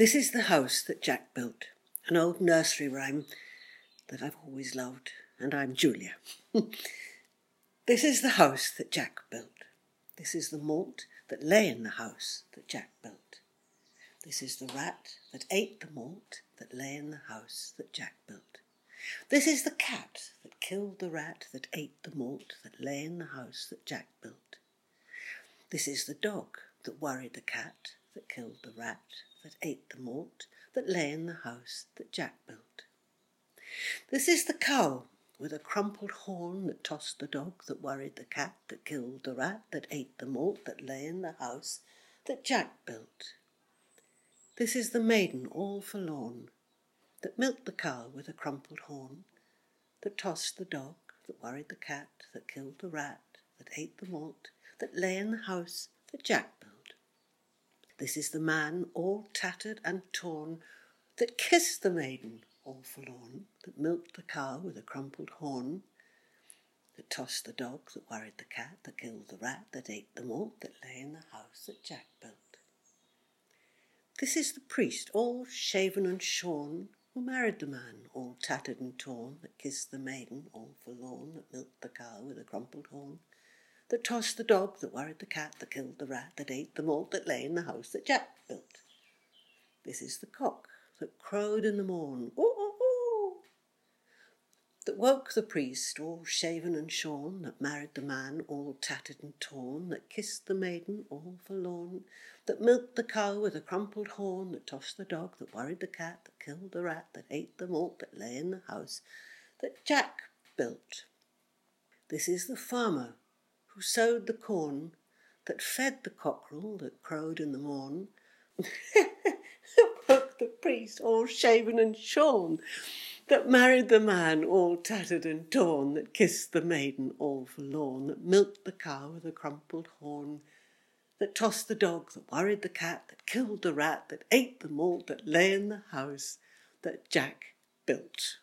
This is the house that Jack built, an old nursery rhyme that I've always loved, and I'm Julia. this is the house that Jack built. This is the malt that lay in the house that Jack built. This is the rat that ate the malt that lay in the house that Jack built. This is the cat that killed the rat that ate the malt that lay in the house that Jack built. This is the dog that worried the cat that killed the rat that ate the malt that lay in the house that Jack built. This is the cow with a crumpled horn that tossed the dog that worried the cat that killed the rat that ate the malt that lay in the house that Jack built. This is the maiden all forlorn that milked the cow with a crumpled horn, that tossed the dog that worried the cat that killed the rat that ate the malt that lay in the house that Jack built. This is the man all tattered and torn that kissed the maiden all forlorn, that milked the cow with a crumpled horn, that tossed the dog that worried the cat, that killed the rat, that ate the malt that lay in the house that Jack built. This is the priest all shaven and shorn, who married the man all tattered and torn, that kissed the maiden all forlorn, that milked the cow with a crumpled horn, that tossed the dog, that worried the cat, that killed the rat, that ate the malt that lay in the house that Jack built. This is the cock that crowed in the morn, ooh, ooh, ooh, that woke the priest all shaven and shorn, that married the man all tattered and torn, that kissed the maiden all forlorn, that milked the cow with a crumpled horn, that tossed the dog, that worried the cat, that killed the rat, that ate the malt that lay in the house that Jack built. This is the farmer sowed the corn, that fed the cockerel that crowed in the morn, woke the priest all shaven and shorn, that married the man all tattered and torn, that kissed the maiden all forlorn, that milked the cow with a crumpled horn, that tossed the dog, that worried the cat, that killed the rat, that ate the malt that lay in the house that Jack built.